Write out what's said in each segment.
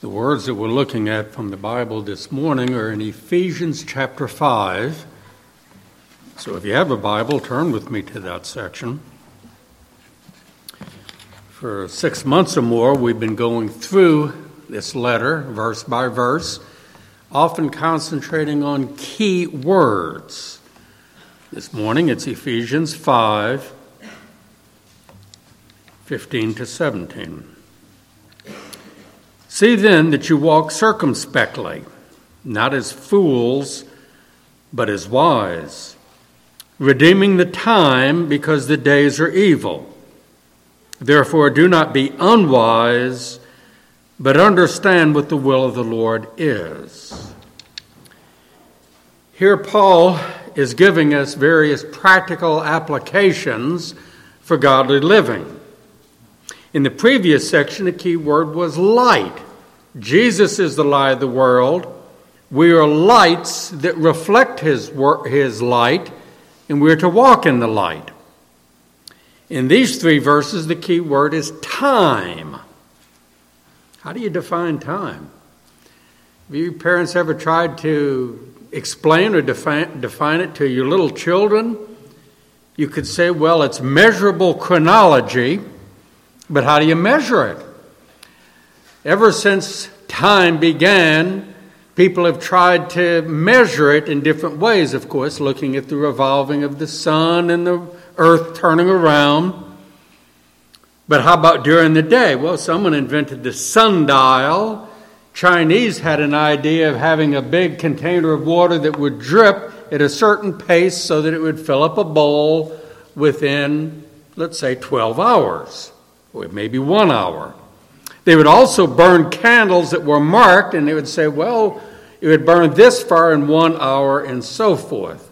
The words that we're looking at from the Bible this morning are in Ephesians chapter 5. So if you have a Bible, turn with me to that section. For six months or more, we've been going through this letter, verse by verse, often concentrating on key words. This morning it's Ephesians 5 15 to 17. See then that you walk circumspectly, not as fools, but as wise, redeeming the time because the days are evil. Therefore, do not be unwise, but understand what the will of the Lord is. Here, Paul is giving us various practical applications for godly living. In the previous section, the key word was light. Jesus is the light of the world. We are lights that reflect his, his light, and we're to walk in the light. In these three verses, the key word is time. How do you define time? Have you parents ever tried to explain or define, define it to your little children? You could say, well, it's measurable chronology but how do you measure it? Ever since time began, people have tried to measure it in different ways, of course, looking at the revolving of the sun and the earth turning around. But how about during the day? Well, someone invented the sundial. Chinese had an idea of having a big container of water that would drip at a certain pace so that it would fill up a bowl within, let's say, 12 hours or maybe one hour. They would also burn candles that were marked, and they would say, well, it would burn this far in one hour, and so forth.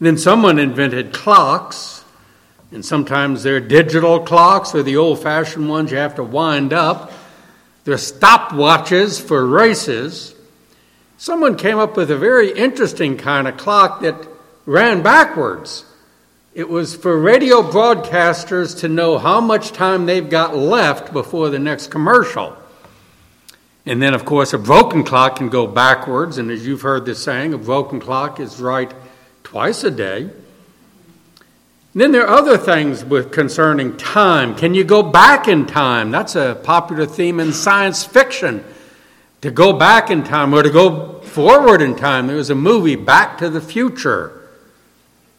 Then someone invented clocks, and sometimes they're digital clocks or the old fashioned ones you have to wind up. They're stopwatches for races. Someone came up with a very interesting kind of clock that ran backwards. It was for radio broadcasters to know how much time they've got left before the next commercial. And then, of course, a broken clock can go backwards. And as you've heard this saying, a broken clock is right twice a day. And then there are other things with concerning time. Can you go back in time? That's a popular theme in science fiction. To go back in time or to go forward in time. There was a movie, Back to the Future.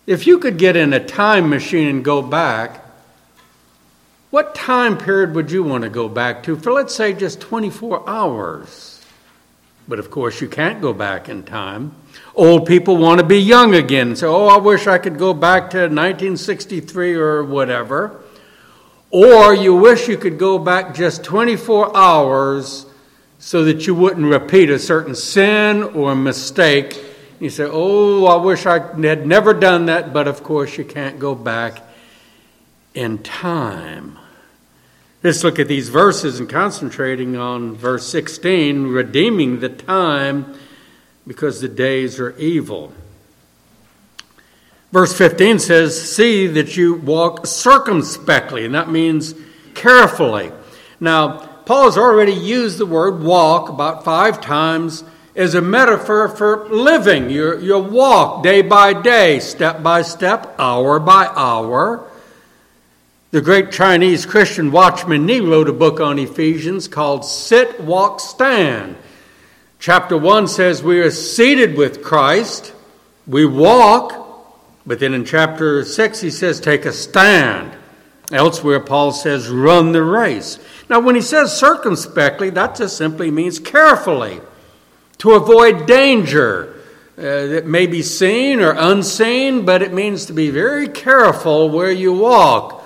If you could get in a time machine and go back, what time period would you want to go back to for, let's say, just 24 hours? But of course, you can't go back in time. Old people want to be young again. So, oh, I wish I could go back to 1963 or whatever. Or you wish you could go back just 24 hours so that you wouldn't repeat a certain sin or mistake you say, Oh, I wish I had never done that, but of course you can't go back in time. Let's look at these verses and concentrating on verse 16 redeeming the time because the days are evil. Verse 15 says, See that you walk circumspectly, and that means carefully. Now, Paul has already used the word walk about five times is a metaphor for living your, your walk day by day, step by step, hour by hour. The great Chinese Christian Watchman Nee wrote a book on Ephesians called Sit, Walk, Stand. Chapter 1 says we are seated with Christ, we walk, but then in chapter 6 he says take a stand. Elsewhere, Paul says run the race. Now, when he says circumspectly, that just simply means carefully to avoid danger uh, that may be seen or unseen, but it means to be very careful where you walk.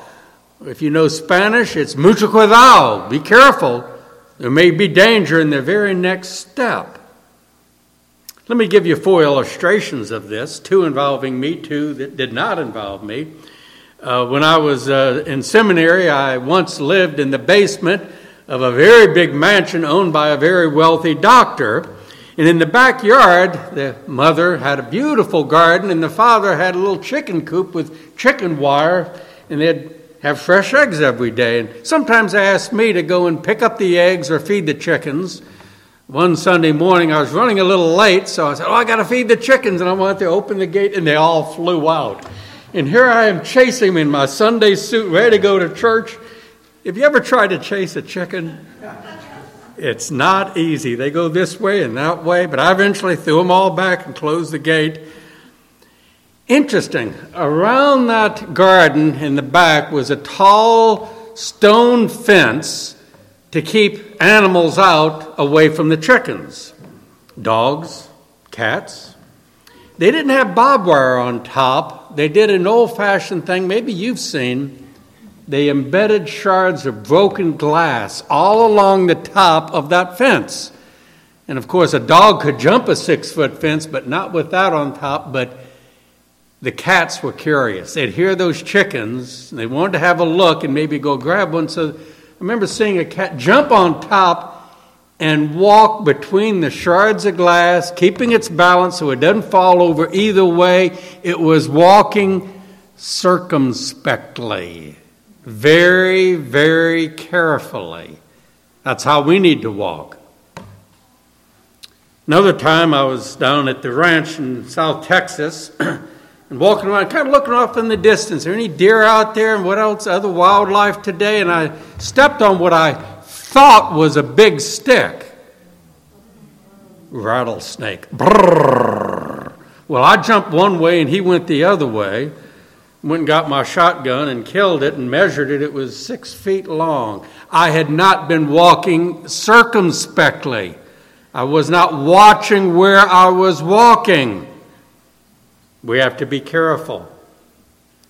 If you know Spanish, it's mucho cuidado. Be careful. There may be danger in the very next step. Let me give you four illustrations of this two involving me, two that did not involve me. Uh, when I was uh, in seminary, I once lived in the basement of a very big mansion owned by a very wealthy doctor. And in the backyard, the mother had a beautiful garden, and the father had a little chicken coop with chicken wire, and they'd have fresh eggs every day. And sometimes they asked me to go and pick up the eggs or feed the chickens. One Sunday morning, I was running a little late, so I said, Oh, I got to feed the chickens, and I wanted to open the gate, and they all flew out. And here I am chasing them in my Sunday suit, ready to go to church. Have you ever tried to chase a chicken? It's not easy. They go this way and that way, but I eventually threw them all back and closed the gate. Interesting. Around that garden in the back was a tall stone fence to keep animals out away from the chickens dogs, cats. They didn't have barbed wire on top. They did an old fashioned thing, maybe you've seen. They embedded shards of broken glass all along the top of that fence. And of course, a dog could jump a six foot fence, but not with that on top. But the cats were curious. They'd hear those chickens, they wanted to have a look and maybe go grab one. So I remember seeing a cat jump on top and walk between the shards of glass, keeping its balance so it doesn't fall over either way. It was walking circumspectly, very, very carefully. That's how we need to walk. Another time I was down at the ranch in South Texas. and walking around, kind of looking off in the distance. Are any deer out there and what else, other wildlife today? And I stepped on what I thought was a big stick. Rattlesnake. Brrr. Well, I jumped one way and he went the other way. Went and got my shotgun and killed it and measured it. It was six feet long. I had not been walking circumspectly. I was not watching where I was walking. We have to be careful.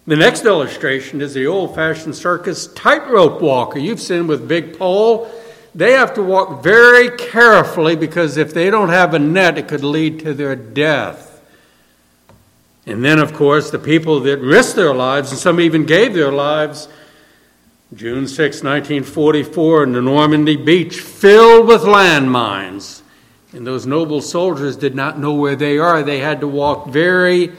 The next illustration is the old fashioned circus tightrope walker. You've seen with big pole. They have to walk very carefully because if they don't have a net, it could lead to their death. And then, of course, the people that risked their lives, and some even gave their lives, June 6, 1944, in the Normandy beach, filled with landmines. And those noble soldiers did not know where they are. They had to walk very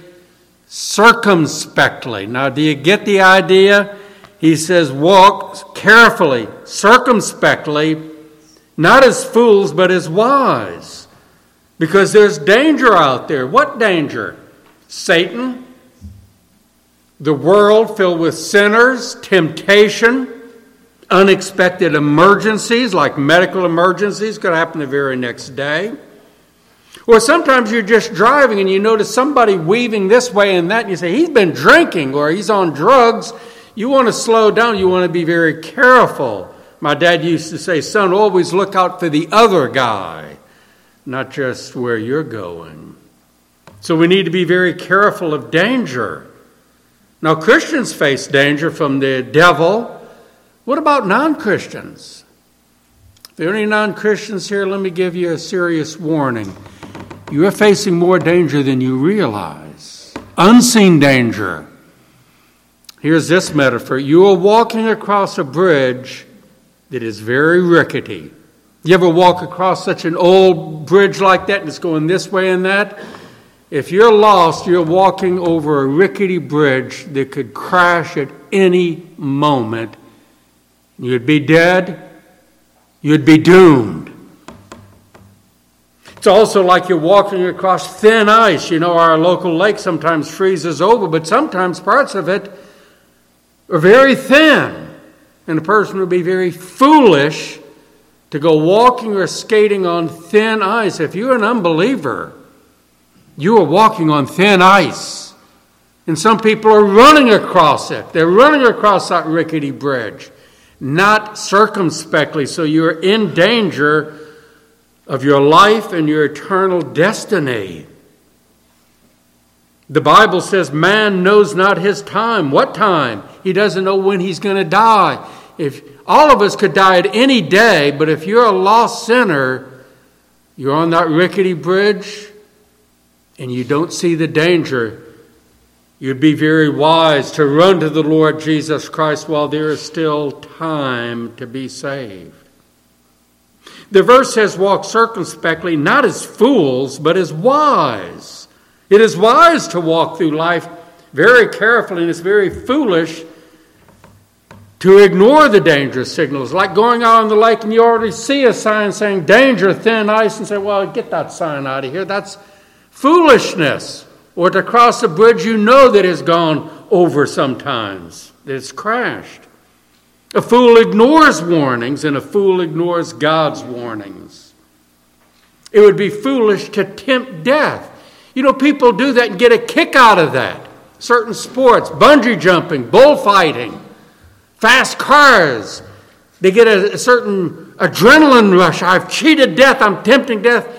circumspectly. Now, do you get the idea? He says, walk carefully, circumspectly, not as fools, but as wise. Because there's danger out there. What danger? Satan, the world filled with sinners, temptation, unexpected emergencies like medical emergencies could happen the very next day. Or sometimes you're just driving and you notice somebody weaving this way and that, and you say, he's been drinking or he's on drugs. You want to slow down, you want to be very careful. My dad used to say, son, always look out for the other guy, not just where you're going. So we need to be very careful of danger. Now, Christians face danger from the devil what about non Christians? If there are any non Christians here, let me give you a serious warning. You are facing more danger than you realize unseen danger. Here's this metaphor you are walking across a bridge that is very rickety. You ever walk across such an old bridge like that and it's going this way and that? If you're lost, you're walking over a rickety bridge that could crash at any moment You'd be dead. You'd be doomed. It's also like you're walking across thin ice. You know, our local lake sometimes freezes over, but sometimes parts of it are very thin. And a person would be very foolish to go walking or skating on thin ice. If you're an unbeliever, you are walking on thin ice. And some people are running across it. They're running across that rickety bridge not circumspectly, so you're in danger of your life and your eternal destiny. The Bible says man knows not his time. What time? He doesn't know when he's going to die. If all of us could die at any day, but if you're a lost sinner, you're on that rickety bridge and you don't see the danger, You'd be very wise to run to the Lord Jesus Christ while there is still time to be saved. The verse says, Walk circumspectly, not as fools, but as wise. It is wise to walk through life very carefully, and it's very foolish to ignore the danger signals, like going out on the lake and you already see a sign saying danger, thin ice, and say, Well, get that sign out of here. That's foolishness. Or to cross a bridge you know that has gone over sometimes, that it's crashed. A fool ignores warnings, and a fool ignores God's warnings. It would be foolish to tempt death. You know, people do that and get a kick out of that. Certain sports, bungee jumping, bullfighting fast cars. They get a, a certain adrenaline rush. I've cheated death, I'm tempting death.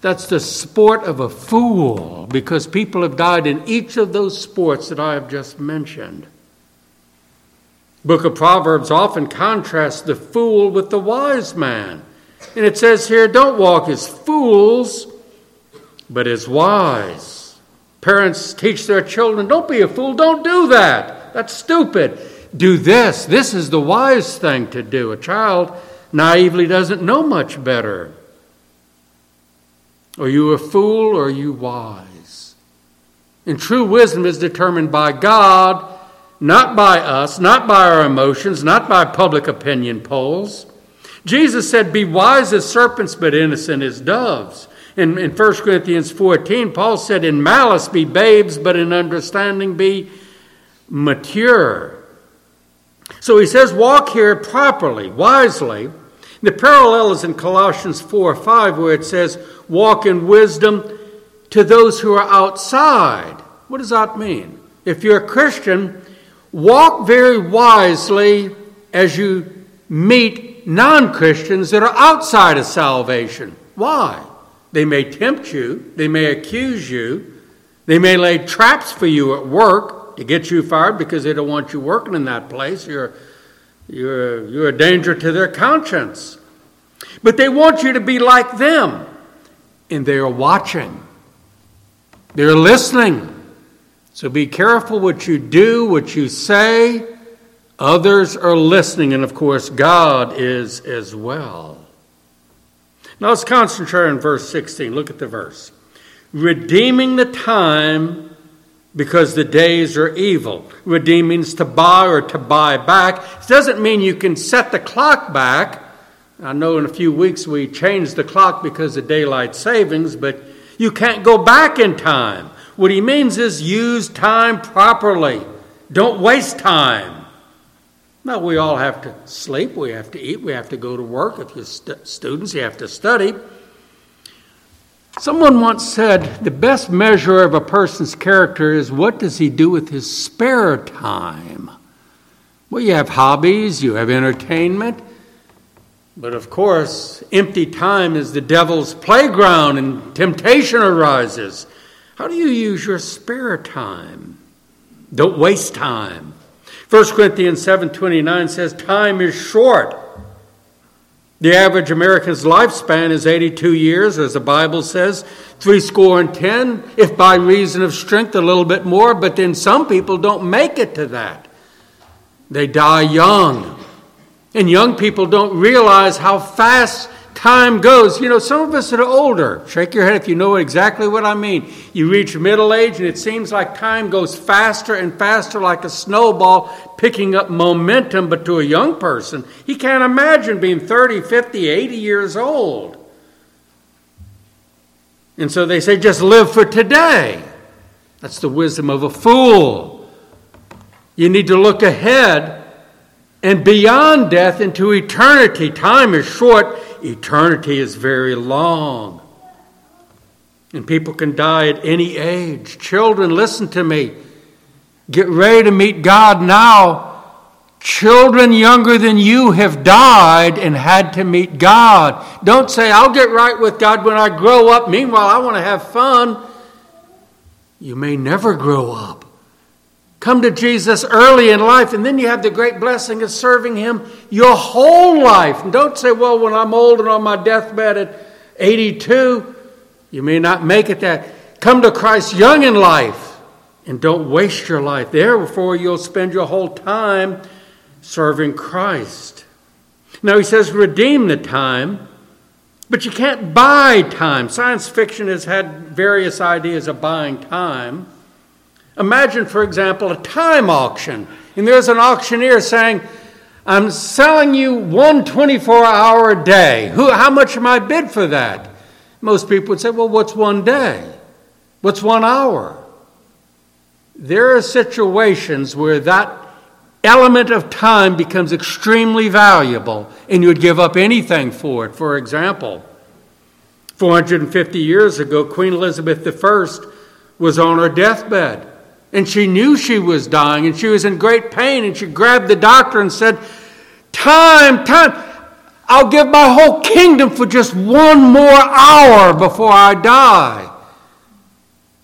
That's the sport of a fool because people have died in each of those sports that I have just mentioned. Book of Proverbs often contrasts the fool with the wise man. And it says here, don't walk as fools, but as wise. Parents teach their children, don't be a fool, don't do that. That's stupid do this. This is the wise thing to do. A child naively doesn't know much better. Are you a fool or are you wise? And true wisdom is determined by God, not by us, not by our emotions, not by public opinion polls. Jesus said, Be wise as serpents, but innocent as doves. In, in 1 Corinthians 14, Paul said, In malice be babes, but in understanding be mature. So he says, walk here properly, wisely. The parallel is in Colossians 4 5, where it says, walk in wisdom to those who are outside. What does that mean? If you're a Christian, walk very wisely as you meet non Christians that are outside of salvation. Why? They may tempt you, they may accuse you, they may lay traps for you at work, to get you fired because they don't want you working in that place. You're, you're, you're a danger to their conscience. But they want you to be like them, and they are watching, they're listening. So be careful what you do, what you say. Others are listening, and of course, God is as well. Now let's concentrate on verse 16. Look at the verse. Redeeming the time because the days are evil. Redeem means to buy or to buy back. It doesn't mean you can set the clock back. I know in a few weeks we changed the clock because of daylight savings, but you can't go back in time. What he means is use time properly. Don't waste time. Now, we all have to sleep, we have to eat, we have to go to work. If you're st- students, you have to study. Someone once said the best measure of a person's character is what does he do with his spare time? Well, you have hobbies, you have entertainment, but of course, empty time is the devil's playground and temptation arises. How do you use your spare time? Don't waste time. 1 Corinthians 7:29 says time is short. The average American's lifespan is 82 years, as the Bible says, three score and ten, if by reason of strength a little bit more, but then some people don't make it to that. They die young. And young people don't realize how fast time goes. You know, some of us that are older, shake your head if you know exactly what I mean. You reach middle age and it seems like time goes faster and faster like a snowball picking up momentum, but to a young person, he can't imagine being 30, 50, 80 years old. And so they say, just live for today. That's the wisdom of a fool. You need to look ahead and beyond death into eternity. Time is short, eternity is very long. And people can die at any age. Children, listen to me. Get ready to meet God now. Children younger than you have died and had to meet God. Don't say, I'll get right with God when I grow up. Meanwhile, I want to have fun. You may never grow up. Come to Jesus early in life, and then you have the great blessing of serving Him your whole life. And don't say, well, when I'm old and on my deathbed at 82, you may not make it that. Come to Christ young in life, and don't waste your life. Therefore, you'll spend your whole time serving Christ. Now, He says, redeem the time. But you can't buy time. Science fiction has had various ideas of buying time. Imagine, for example, a time auction. And there's an auctioneer saying, I'm selling you one 24 hour day. Who, how much am I bid for that? Most people would say, well, what's one day? What's one hour? There are situations where that element of time becomes extremely valuable and you'd give up anything for it. For example, 450 years ago, Queen Elizabeth I was on her deathbed and she knew she was dying and she was in great pain and she grabbed the doctor and said, Time, time. I'll give my whole kingdom for just one more hour before I die.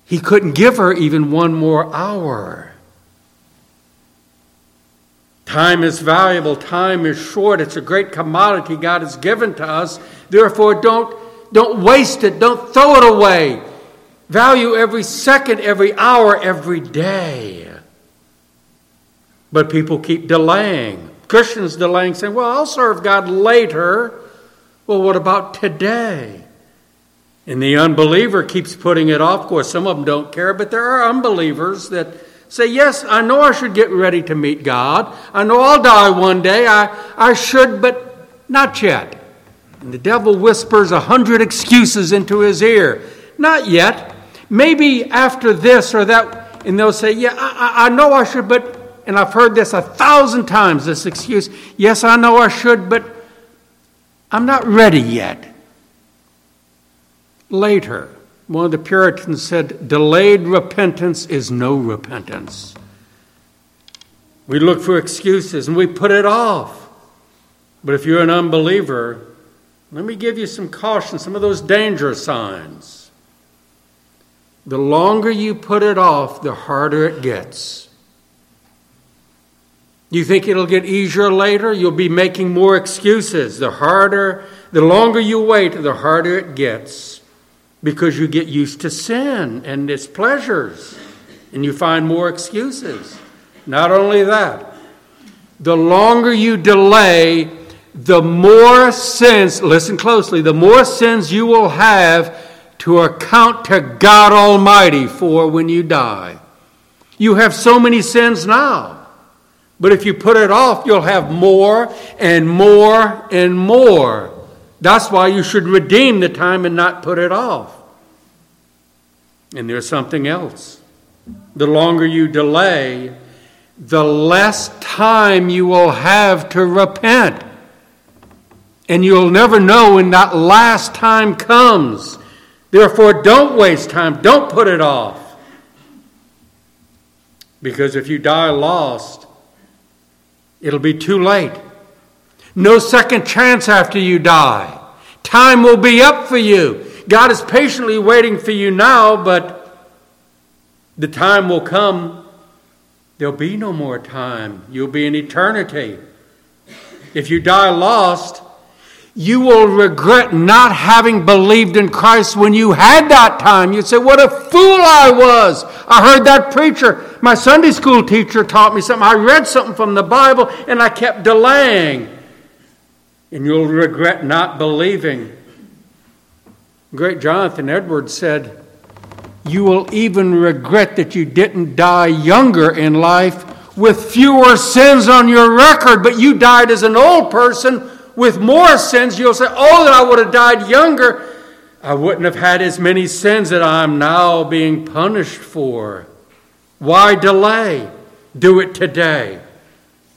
He couldn't give her even one more hour. Time is valuable, time is short. It's a great commodity God has given to us. Therefore, don't, don't waste it, don't throw it away. Value every second, every hour, every day. But people keep delaying. Christians delaying, saying, Well, I'll serve God later. Well, what about today? And the unbeliever keeps putting it off. Of course, some of them don't care, but there are unbelievers that say, Yes, I know I should get ready to meet God. I know I'll die one day. I, I should, but not yet. And the devil whispers a hundred excuses into his ear. Not yet. Maybe after this or that. And they'll say, Yeah, I, I know I should, but and I've heard this a thousand times this excuse yes, I know I should, but I'm not ready yet. Later, one of the Puritans said, delayed repentance is no repentance. We look for excuses and we put it off. But if you're an unbeliever, let me give you some caution, some of those danger signs. The longer you put it off, the harder it gets. You think it'll get easier later? You'll be making more excuses. The harder, the longer you wait, the harder it gets because you get used to sin and its pleasures and you find more excuses. Not only that, the longer you delay, the more sins, listen closely, the more sins you will have to account to God Almighty for when you die. You have so many sins now. But if you put it off, you'll have more and more and more. That's why you should redeem the time and not put it off. And there's something else. The longer you delay, the less time you will have to repent. And you'll never know when that last time comes. Therefore, don't waste time. Don't put it off. Because if you die lost, It'll be too late. No second chance after you die. Time will be up for you. God is patiently waiting for you now, but the time will come. There'll be no more time. You'll be in eternity. If you die lost, you will regret not having believed in Christ when you had that time. You'd say, What a fool I was. I heard that preacher. My Sunday school teacher taught me something. I read something from the Bible and I kept delaying. And you'll regret not believing. Great Jonathan Edwards said, You will even regret that you didn't die younger in life with fewer sins on your record, but you died as an old person with more sins, you'll say, Oh, that I would have died younger. I wouldn't have had as many sins that I'm now being punished for. Why delay? Do it today.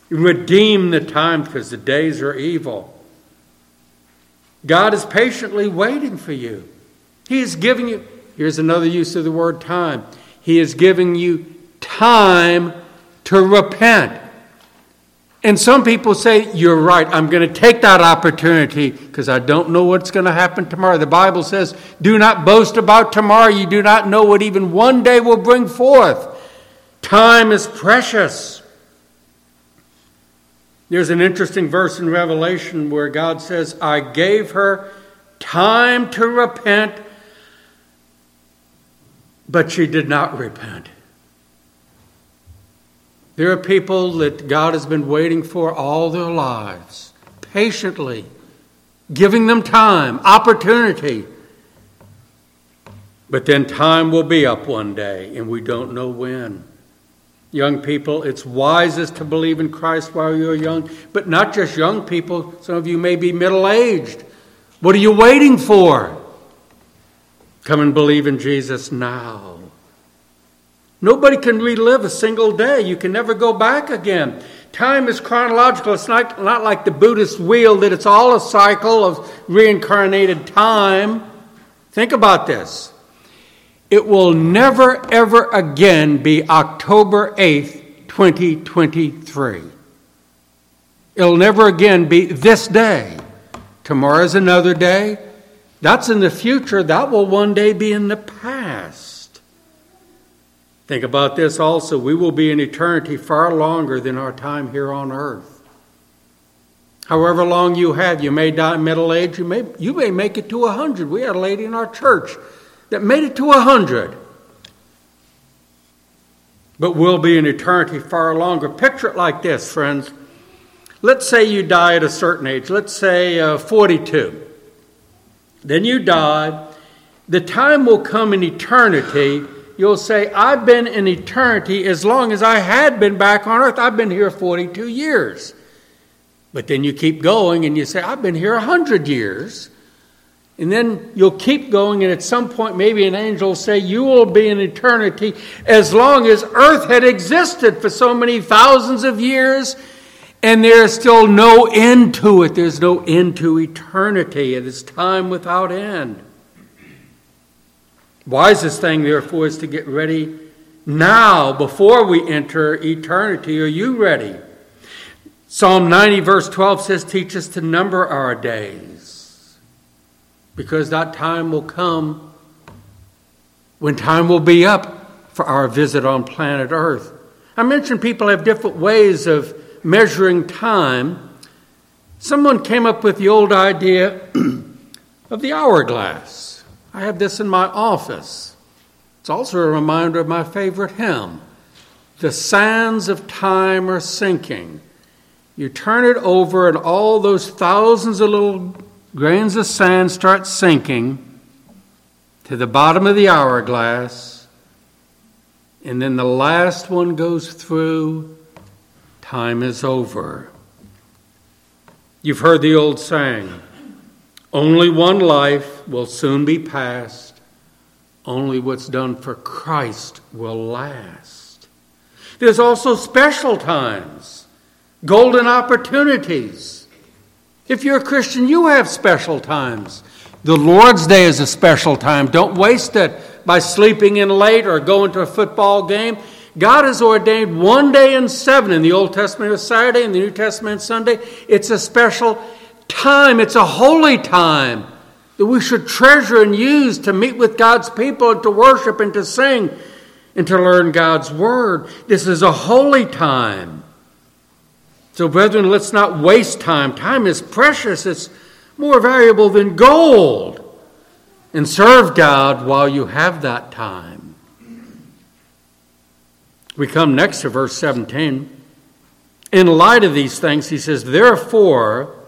Redeem the time because the days are evil. God is patiently waiting for you. He is giving you, here's another use of the word time. He is giving you time to repent. And some people say, You're right, I'm going to take that opportunity because I don't know what's going to happen tomorrow. The Bible says, Do not boast about tomorrow. You do not know what even one day will bring forth. Time is precious. There's an interesting verse in Revelation where God says, I gave her time to repent, but she did not repent. There are people that God has been waiting for all their lives, patiently, giving them time, opportunity. But then time will be up one day, and we don't know when. Young people, it's wisest to believe in Christ while you're young, but not just young people. Some of you may be middle aged. What are you waiting for? Come and believe in Jesus now. Nobody can relive a single day. You can never go back again. Time is chronological. It's not, not like the Buddhist wheel that it's all a cycle of reincarnated time. Think about this. It will never, ever again be October 8th, 2023. It'll never again be this day. Tomorrow's another day. That's in the future. That will one day be in the past. Think about this also. We will be in eternity far longer than our time here on earth. However long you have, you may die middle age, you may, you may make it to a 100. We had a lady in our church that made it to a 100. But we'll be in eternity far longer. Picture it like this, friends. Let's say you die at a certain age, let's say uh, 42. Then you die. The time will come in eternity. You'll say, I've been in eternity as long as I had been back on earth. I've been here 42 years. But then you keep going and you say, I've been here 100 years. And then you'll keep going, and at some point, maybe an angel will say, You will be in eternity as long as earth had existed for so many thousands of years, and there's still no end to it. There's no end to eternity. It is time without end. Wisest thing, therefore, is to get ready now before we enter eternity. Are you ready? Psalm 90, verse 12 says, Teach us to number our days, because that time will come when time will be up for our visit on planet Earth. I mentioned people have different ways of measuring time. Someone came up with the old idea of the hourglass. I have this in my office. It's also a reminder of my favorite hymn The sands of time are sinking you turn it over, and all those thousands of little grains of sand start sinking to the bottom of the hourglass. And then the last one goes through, time is over. You've heard the old saying only one life will soon be past, only what's done for Christ will last. There's also special times golden opportunities. If you're a Christian, you have special times. The Lord's Day is a special time. Don't waste it by sleeping in late or going to a football game. God has ordained one day in seven. In the Old Testament is Saturday, in the New Testament Sunday. It's a special time, it's a holy time that we should treasure and use to meet with God's people and to worship and to sing and to learn God's Word. This is a holy time. So, brethren, let's not waste time. Time is precious, it's more valuable than gold. And serve God while you have that time. We come next to verse 17. In light of these things, he says, Therefore,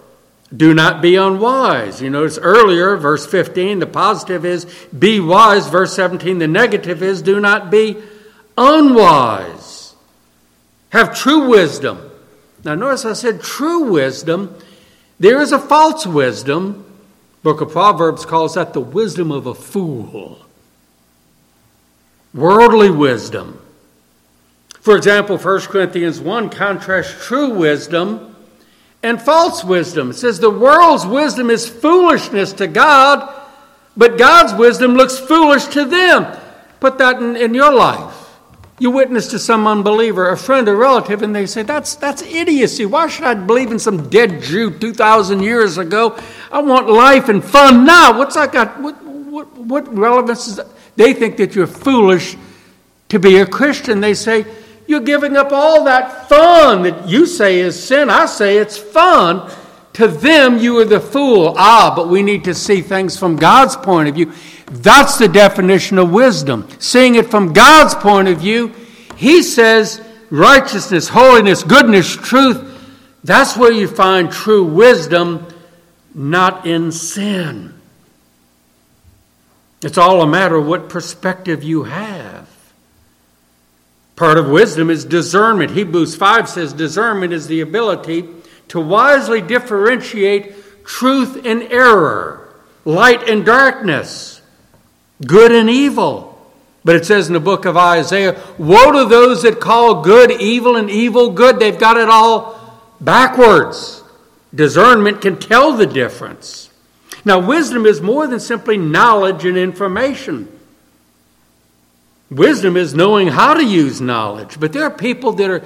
do not be unwise. You notice earlier, verse 15, the positive is be wise. Verse 17, the negative is do not be unwise. Have true wisdom now, notice I said true wisdom. There is a false wisdom. Book of Proverbs calls that the wisdom of a fool. Worldly wisdom. For example, 1 Corinthians 1 contrasts true wisdom and false wisdom. It says the world's wisdom is foolishness to God, but God's wisdom looks foolish to them. Put that in, in your life. You witness to some unbeliever, a friend, a relative, and they say, that's, that's idiocy. Why should I believe in some dead Jew 2,000 years ago? I want life and fun now. What's that got? What, what, what relevance is that? They think that you're foolish to be a Christian. They say, you're giving up all that fun that you say is sin. I say it's fun. To them, you are the fool. Ah, but we need to see things from God's point of view. That's the definition of wisdom. Seeing it from God's point of view, He says righteousness, holiness, goodness, truth. That's where you find true wisdom, not in sin. It's all a matter of what perspective you have. Part of wisdom is discernment. Hebrews 5 says discernment is the ability to wisely differentiate truth and error, light and darkness, good and evil. But it says in the book of Isaiah, Woe to those that call good evil and evil good. They've got it all backwards. Discernment can tell the difference. Now, wisdom is more than simply knowledge and information. Wisdom is knowing how to use knowledge. But there are people that are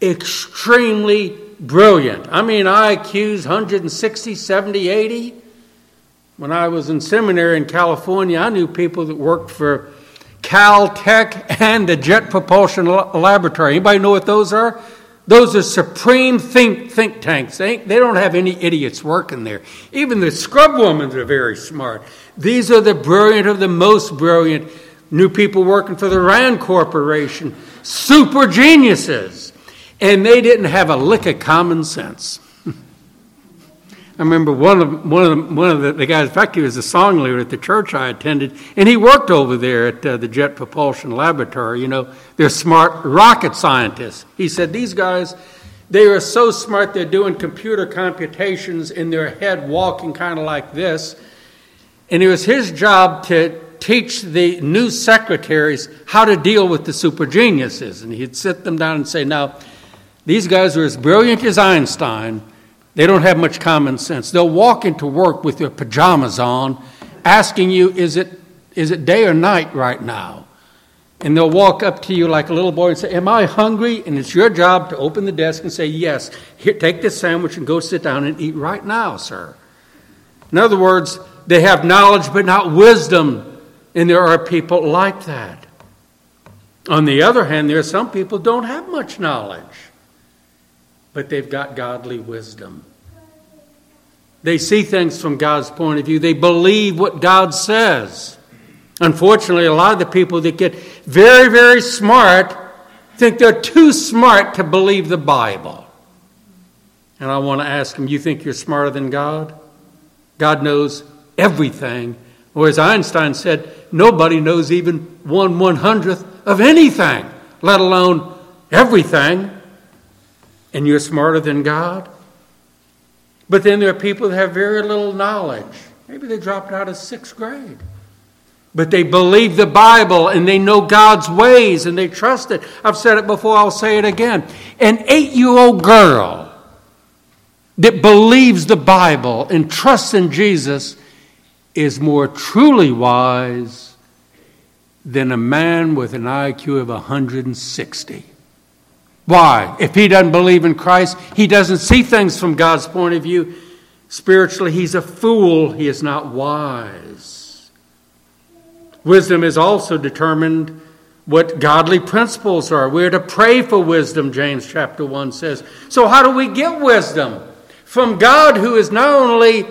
extremely brilliant. I mean, IQs 160, 70, 80. When I was in seminary in California, I knew people that worked for Caltech and the Jet Propulsion Laboratory. Anybody know what those are? Those are supreme think, think tanks. They, they don't have any idiots working there. Even the scrub women are very smart. These are the brilliant of the most brilliant new people working for the RAND Corporation. Super geniuses. And they didn't have a lick of common sense. I remember one of one of the, one of the, the, guys. In fact, he was a song leader at the church I attended, and he worked over there at uh, the Jet Propulsion Laboratory. You know, they're smart rocket scientists. He said these guys, they are so smart. They're doing computer computations in their head, walking kind of like this. And it was his job to teach the new secretaries how to deal with the super geniuses. And he'd sit them down and say, "Now, these guys are as brilliant as Einstein." They don't have much common sense. They'll walk into work with their pajamas on, asking you, is it, is it day or night right now? And they'll walk up to you like a little boy and say, Am I hungry? And it's your job to open the desk and say, Yes. Here, take this sandwich and go sit down and eat right now, sir. In other words, they have knowledge but not wisdom. And there are people like that. On the other hand, there are some people don't have much knowledge but they've got godly wisdom. They see things from God's point of view. They believe what God says. Unfortunately, a lot of the people that get very, very smart think they're too smart to believe the Bible. And I want to ask them, you think you're smarter than God? God knows everything. Or as Einstein said, nobody knows even one one hundredth of anything, let alone everything and you're smarter than God. But then there are people that have very little knowledge. Maybe they dropped out of sixth grade. But they believe the Bible and they know God's ways and they trust it. I've said it before, I'll say it again. An eight year old girl that believes the Bible and trusts in Jesus is more truly wise than a man with an IQ of 160. Why? If he doesn't believe in Christ, he doesn't see things from God's point of view. Spiritually, he's a fool. He is not wise. Wisdom is also determined what godly principles are. We're to pray for wisdom, James chapter 1 says. So, how do we get wisdom? From God, who is not only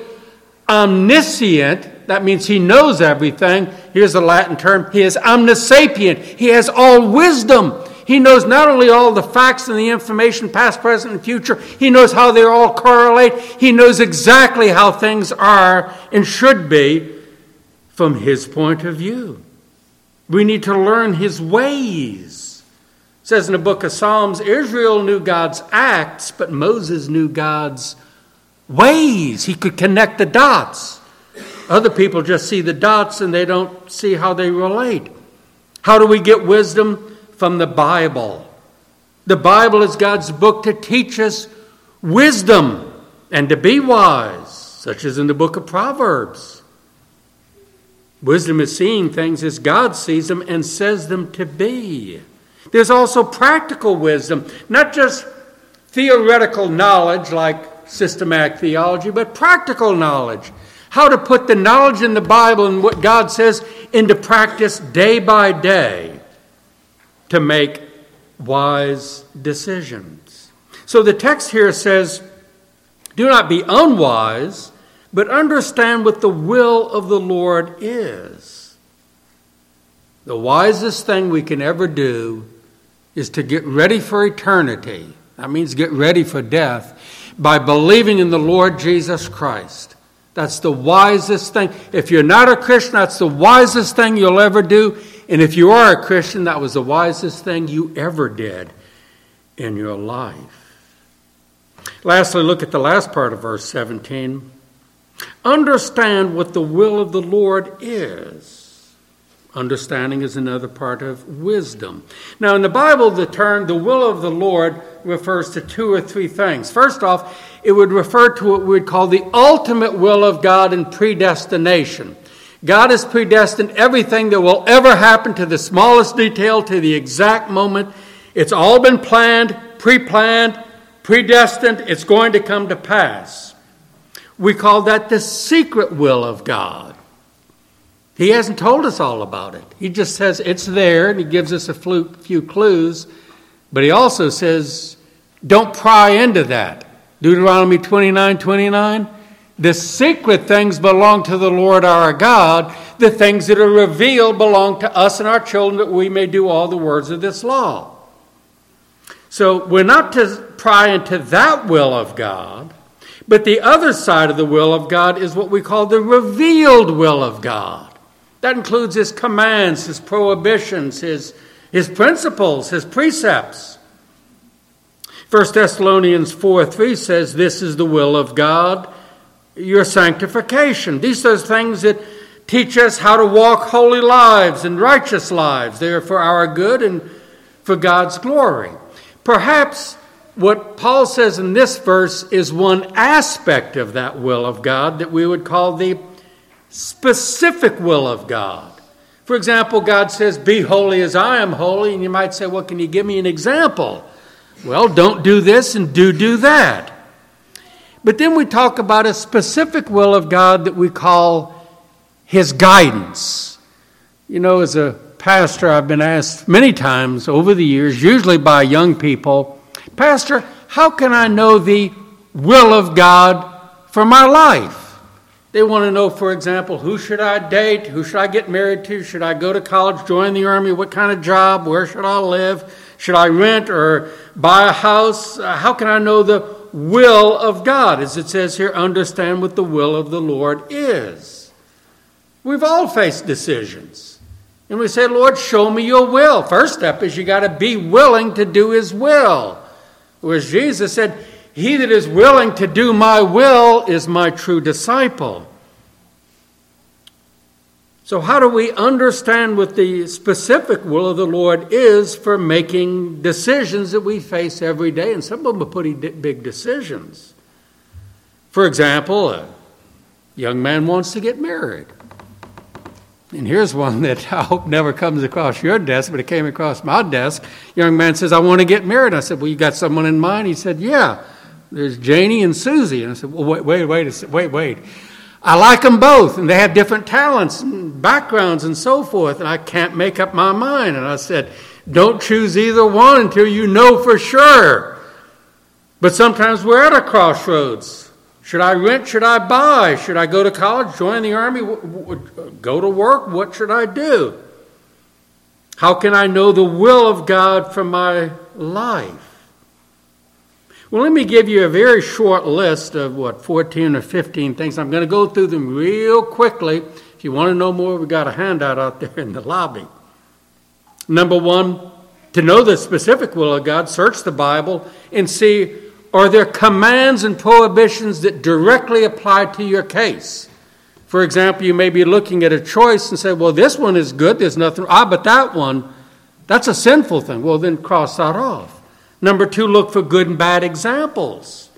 omniscient, that means he knows everything. Here's the Latin term. He is omnisapient. He has all wisdom. He knows not only all the facts and the information, past, present, and future, he knows how they all correlate. He knows exactly how things are and should be from his point of view. We need to learn his ways. It says in the book of Psalms Israel knew God's acts, but Moses knew God's ways. He could connect the dots. Other people just see the dots and they don't see how they relate. How do we get wisdom? from the Bible. The Bible is God's book to teach us wisdom and to be wise, such as in the book of Proverbs. Wisdom is seeing things as God sees them and says them to be. There's also practical wisdom, not just theoretical knowledge like systematic theology, but practical knowledge. How to put the knowledge in the Bible and what God says into practice day by day to make wise decisions. So the text here says, Do not be unwise, but understand what the will of the Lord is. The wisest thing we can ever do is to get ready for eternity. That means get ready for death by believing in the Lord Jesus Christ. That's the wisest thing. If you're not a Christian, that's the wisest thing you'll ever do And if you are a Christian, that was the wisest thing you ever did in your life. Lastly, look at the last part of verse 17. Understand what the will of the Lord is. Understanding is another part of wisdom. Now, in the Bible, the term the will of the Lord refers to two or three things. First off, it would refer to what we would call the ultimate will of God in predestination. God has predestined everything that will ever happen to the smallest detail, to the exact moment. It's all been planned, pre planned, predestined. It's going to come to pass. We call that the secret will of God. He hasn't told us all about it. He just says it's there and he gives us a few clues, but he also says, don't pry into that. Deuteronomy 29 29. The secret things belong to the Lord our God. The things that are revealed belong to us and our children that we may do all the words of this law. So we're not to pry into that will of God, but the other side of the will of God is what we call the revealed will of God. That includes his commands, his prohibitions, his, his principles, his precepts. 1 Thessalonians 4 3 says, This is the will of God, your sanctification. These are things that teach us how to walk holy lives and righteous lives. They are for our good and for God's glory. Perhaps what Paul says in this verse is one aspect of that will of God that we would call the specific will of God. For example, God says, Be holy as I am holy. And you might say, Well, can you give me an example? Well, don't do this and do do that. But then we talk about a specific will of God that we call His guidance. You know, as a pastor, I've been asked many times over the years, usually by young people, Pastor, how can I know the will of God for my life? They want to know, for example, who should I date? Who should I get married to? Should I go to college, join the army? What kind of job? Where should I live? Should I rent or buy a house? Uh, how can I know the will of God? As it says here, understand what the will of the Lord is. We've all faced decisions. And we say, Lord, show me your will. First step is you got to be willing to do his will. Whereas Jesus said, he that is willing to do my will is my true disciple. So, how do we understand what the specific will of the Lord is for making decisions that we face every day? And some of them are pretty big decisions. For example, a young man wants to get married. And here's one that I hope never comes across your desk, but it came across my desk. Young man says, I want to get married. I said, Well, you got someone in mind? He said, Yeah there's Janie and Susie. And I said, well, wait, wait, wait, wait, wait. I like them both, and they have different talents and backgrounds and so forth, and I can't make up my mind. And I said, don't choose either one until you know for sure. But sometimes we're at a crossroads. Should I rent? Should I buy? Should I go to college, join the army, go to work? What should I do? How can I know the will of God for my life? Well, let me give you a very short list of what, 14 or 15 things. I'm going to go through them real quickly. If you want to know more, we've got a handout out there in the lobby. Number one, to know the specific will of God, search the Bible and see are there commands and prohibitions that directly apply to your case. For example, you may be looking at a choice and say, well, this one is good, there's nothing, ah, but that one, that's a sinful thing. Well, then cross that off. Number two, look for good and bad examples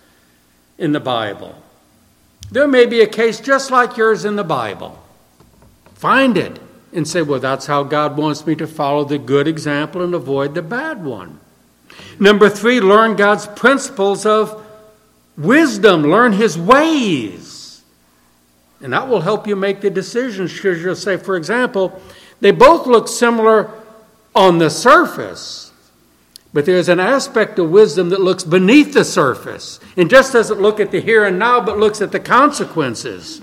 in the Bible. There may be a case just like yours in the Bible. Find it and say, well, that's how God wants me to follow the good example and avoid the bad one. Number three, learn God's principles of wisdom, learn His ways. And that will help you make the decisions because you'll say, for example, they both look similar on the surface. But there's an aspect of wisdom that looks beneath the surface and just doesn't look at the here and now, but looks at the consequences.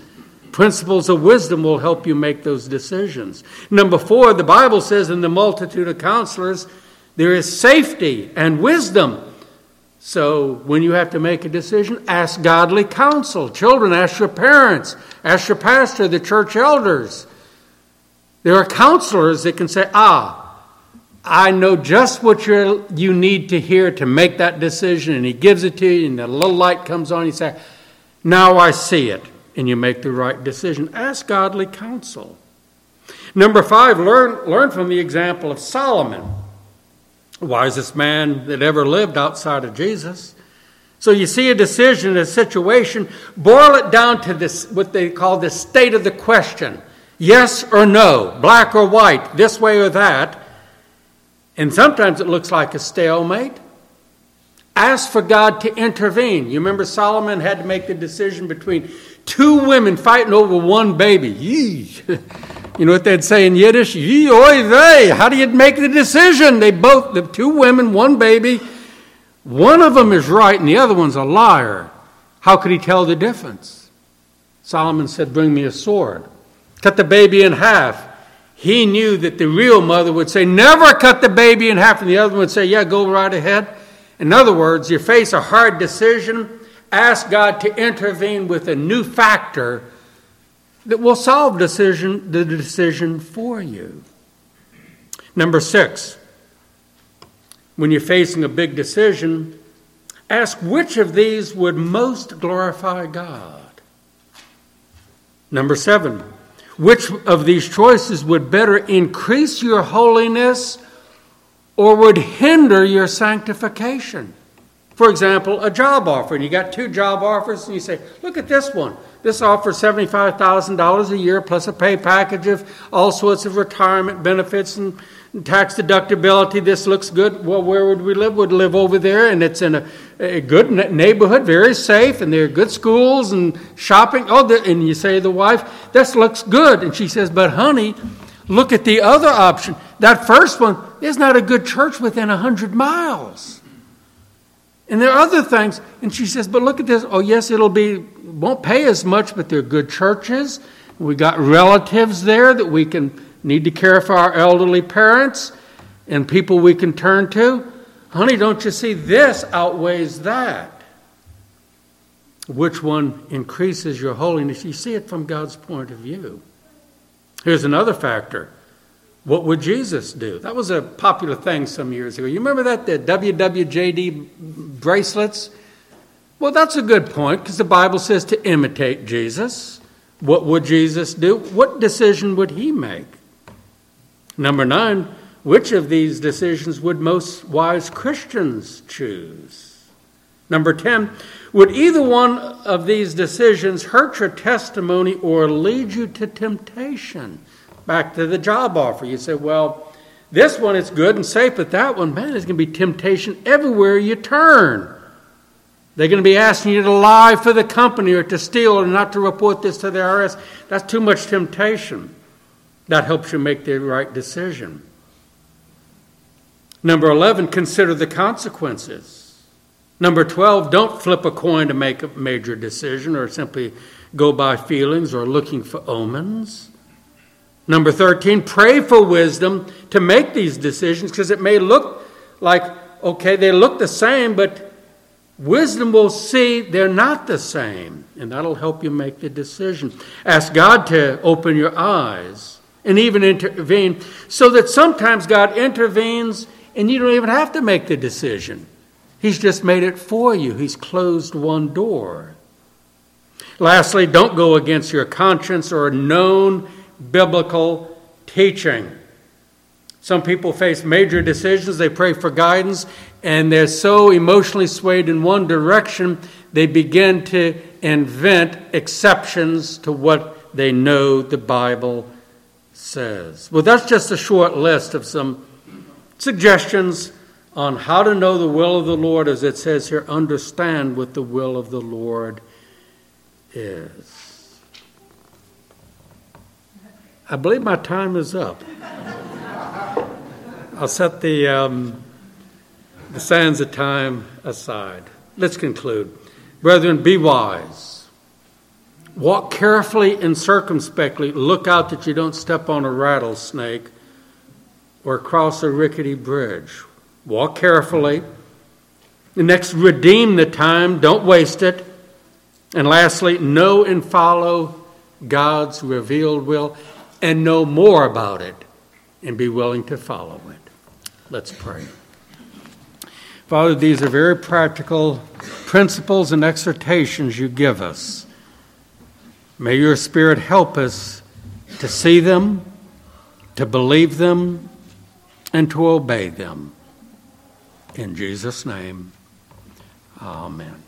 Principles of wisdom will help you make those decisions. Number four, the Bible says in the multitude of counselors, there is safety and wisdom. So when you have to make a decision, ask godly counsel. Children, ask your parents, ask your pastor, the church elders. There are counselors that can say, ah, I know just what you you need to hear to make that decision, and he gives it to you, and the little light comes on. You say, Now I see it, and you make the right decision. Ask godly counsel. Number five, learn, learn from the example of Solomon, wisest man that ever lived outside of Jesus. So you see a decision, a situation, boil it down to this, what they call the state of the question yes or no, black or white, this way or that. And sometimes it looks like a stalemate. Ask for God to intervene. You remember Solomon had to make the decision between two women fighting over one baby. You know what they'd say in Yiddish? Yee, oi, they. How do you make the decision? They both, the two women, one baby. One of them is right and the other one's a liar. How could he tell the difference? Solomon said, Bring me a sword. Cut the baby in half. He knew that the real mother would say, Never cut the baby in half. And the other would say, Yeah, go right ahead. In other words, you face a hard decision, ask God to intervene with a new factor that will solve decision, the decision for you. Number six, when you're facing a big decision, ask which of these would most glorify God. Number seven, which of these choices would better increase your holiness or would hinder your sanctification? For example, a job offer, and you got two job offers, and you say, Look at this one. This offers $75,000 a year plus a pay package of all sorts of retirement benefits and tax deductibility. This looks good. Well, where would we live? Would live over there, and it's in a, a good neighborhood, very safe, and there are good schools and shopping. Oh, and you say to the wife, This looks good. And she says, But honey, look at the other option. That first one, there's not a good church within 100 miles. And there are other things. And she says, but look at this. Oh, yes, it'll be, won't pay as much, but they're good churches. We got relatives there that we can need to care for our elderly parents and people we can turn to. Honey, don't you see this outweighs that? Which one increases your holiness? You see it from God's point of view. Here's another factor what would Jesus do? That was a popular thing some years ago. You remember that, the WWJD bracelets? Well, that's a good point because the Bible says to imitate Jesus. What would Jesus do? What decision would he make? Number nine, which of these decisions would most wise Christians choose? Number 10, would either one of these decisions hurt your testimony or lead you to temptation? Back to the job offer. You say, well, this one is good and safe, but that one, man, is going to be temptation everywhere you turn. They're going to be asking you to lie for the company or to steal or not to report this to the IRS. That's too much temptation. That helps you make the right decision. Number 11, consider the consequences. Number 12, don't flip a coin to make a major decision or simply go by feelings or looking for omens. Number 13, pray for wisdom to make these decisions because it may look like, okay, they look the same, but wisdom will see they're not the same, and that'll help you make the decision. Ask God to open your eyes and even intervene so that sometimes God intervenes and you don't even have to make the decision. He's just made it for you, He's closed one door. Lastly, don't go against your conscience or known biblical teaching. Some people face major decisions, they pray for guidance, and they're so emotionally swayed in one direction, they begin to invent exceptions to what they know the Bible says. Well, that's just a short list of some suggestions on how to know the will of the Lord, as it says here, understand what the will of the Lord is. I believe my time is up. I'll set the, um, the sands of time aside. Let's conclude. Brethren, be wise. Walk carefully and circumspectly. Look out that you don't step on a rattlesnake or cross a rickety bridge. Walk carefully. And next, redeem the time. Don't waste it. And lastly, know and follow God's revealed will. and know more about it and be willing to follow it. Let's pray. Father, these are very practical principles and exhortations you give us. May your Spirit help us to see them, to believe them, and to obey them. In Jesus' name, amen.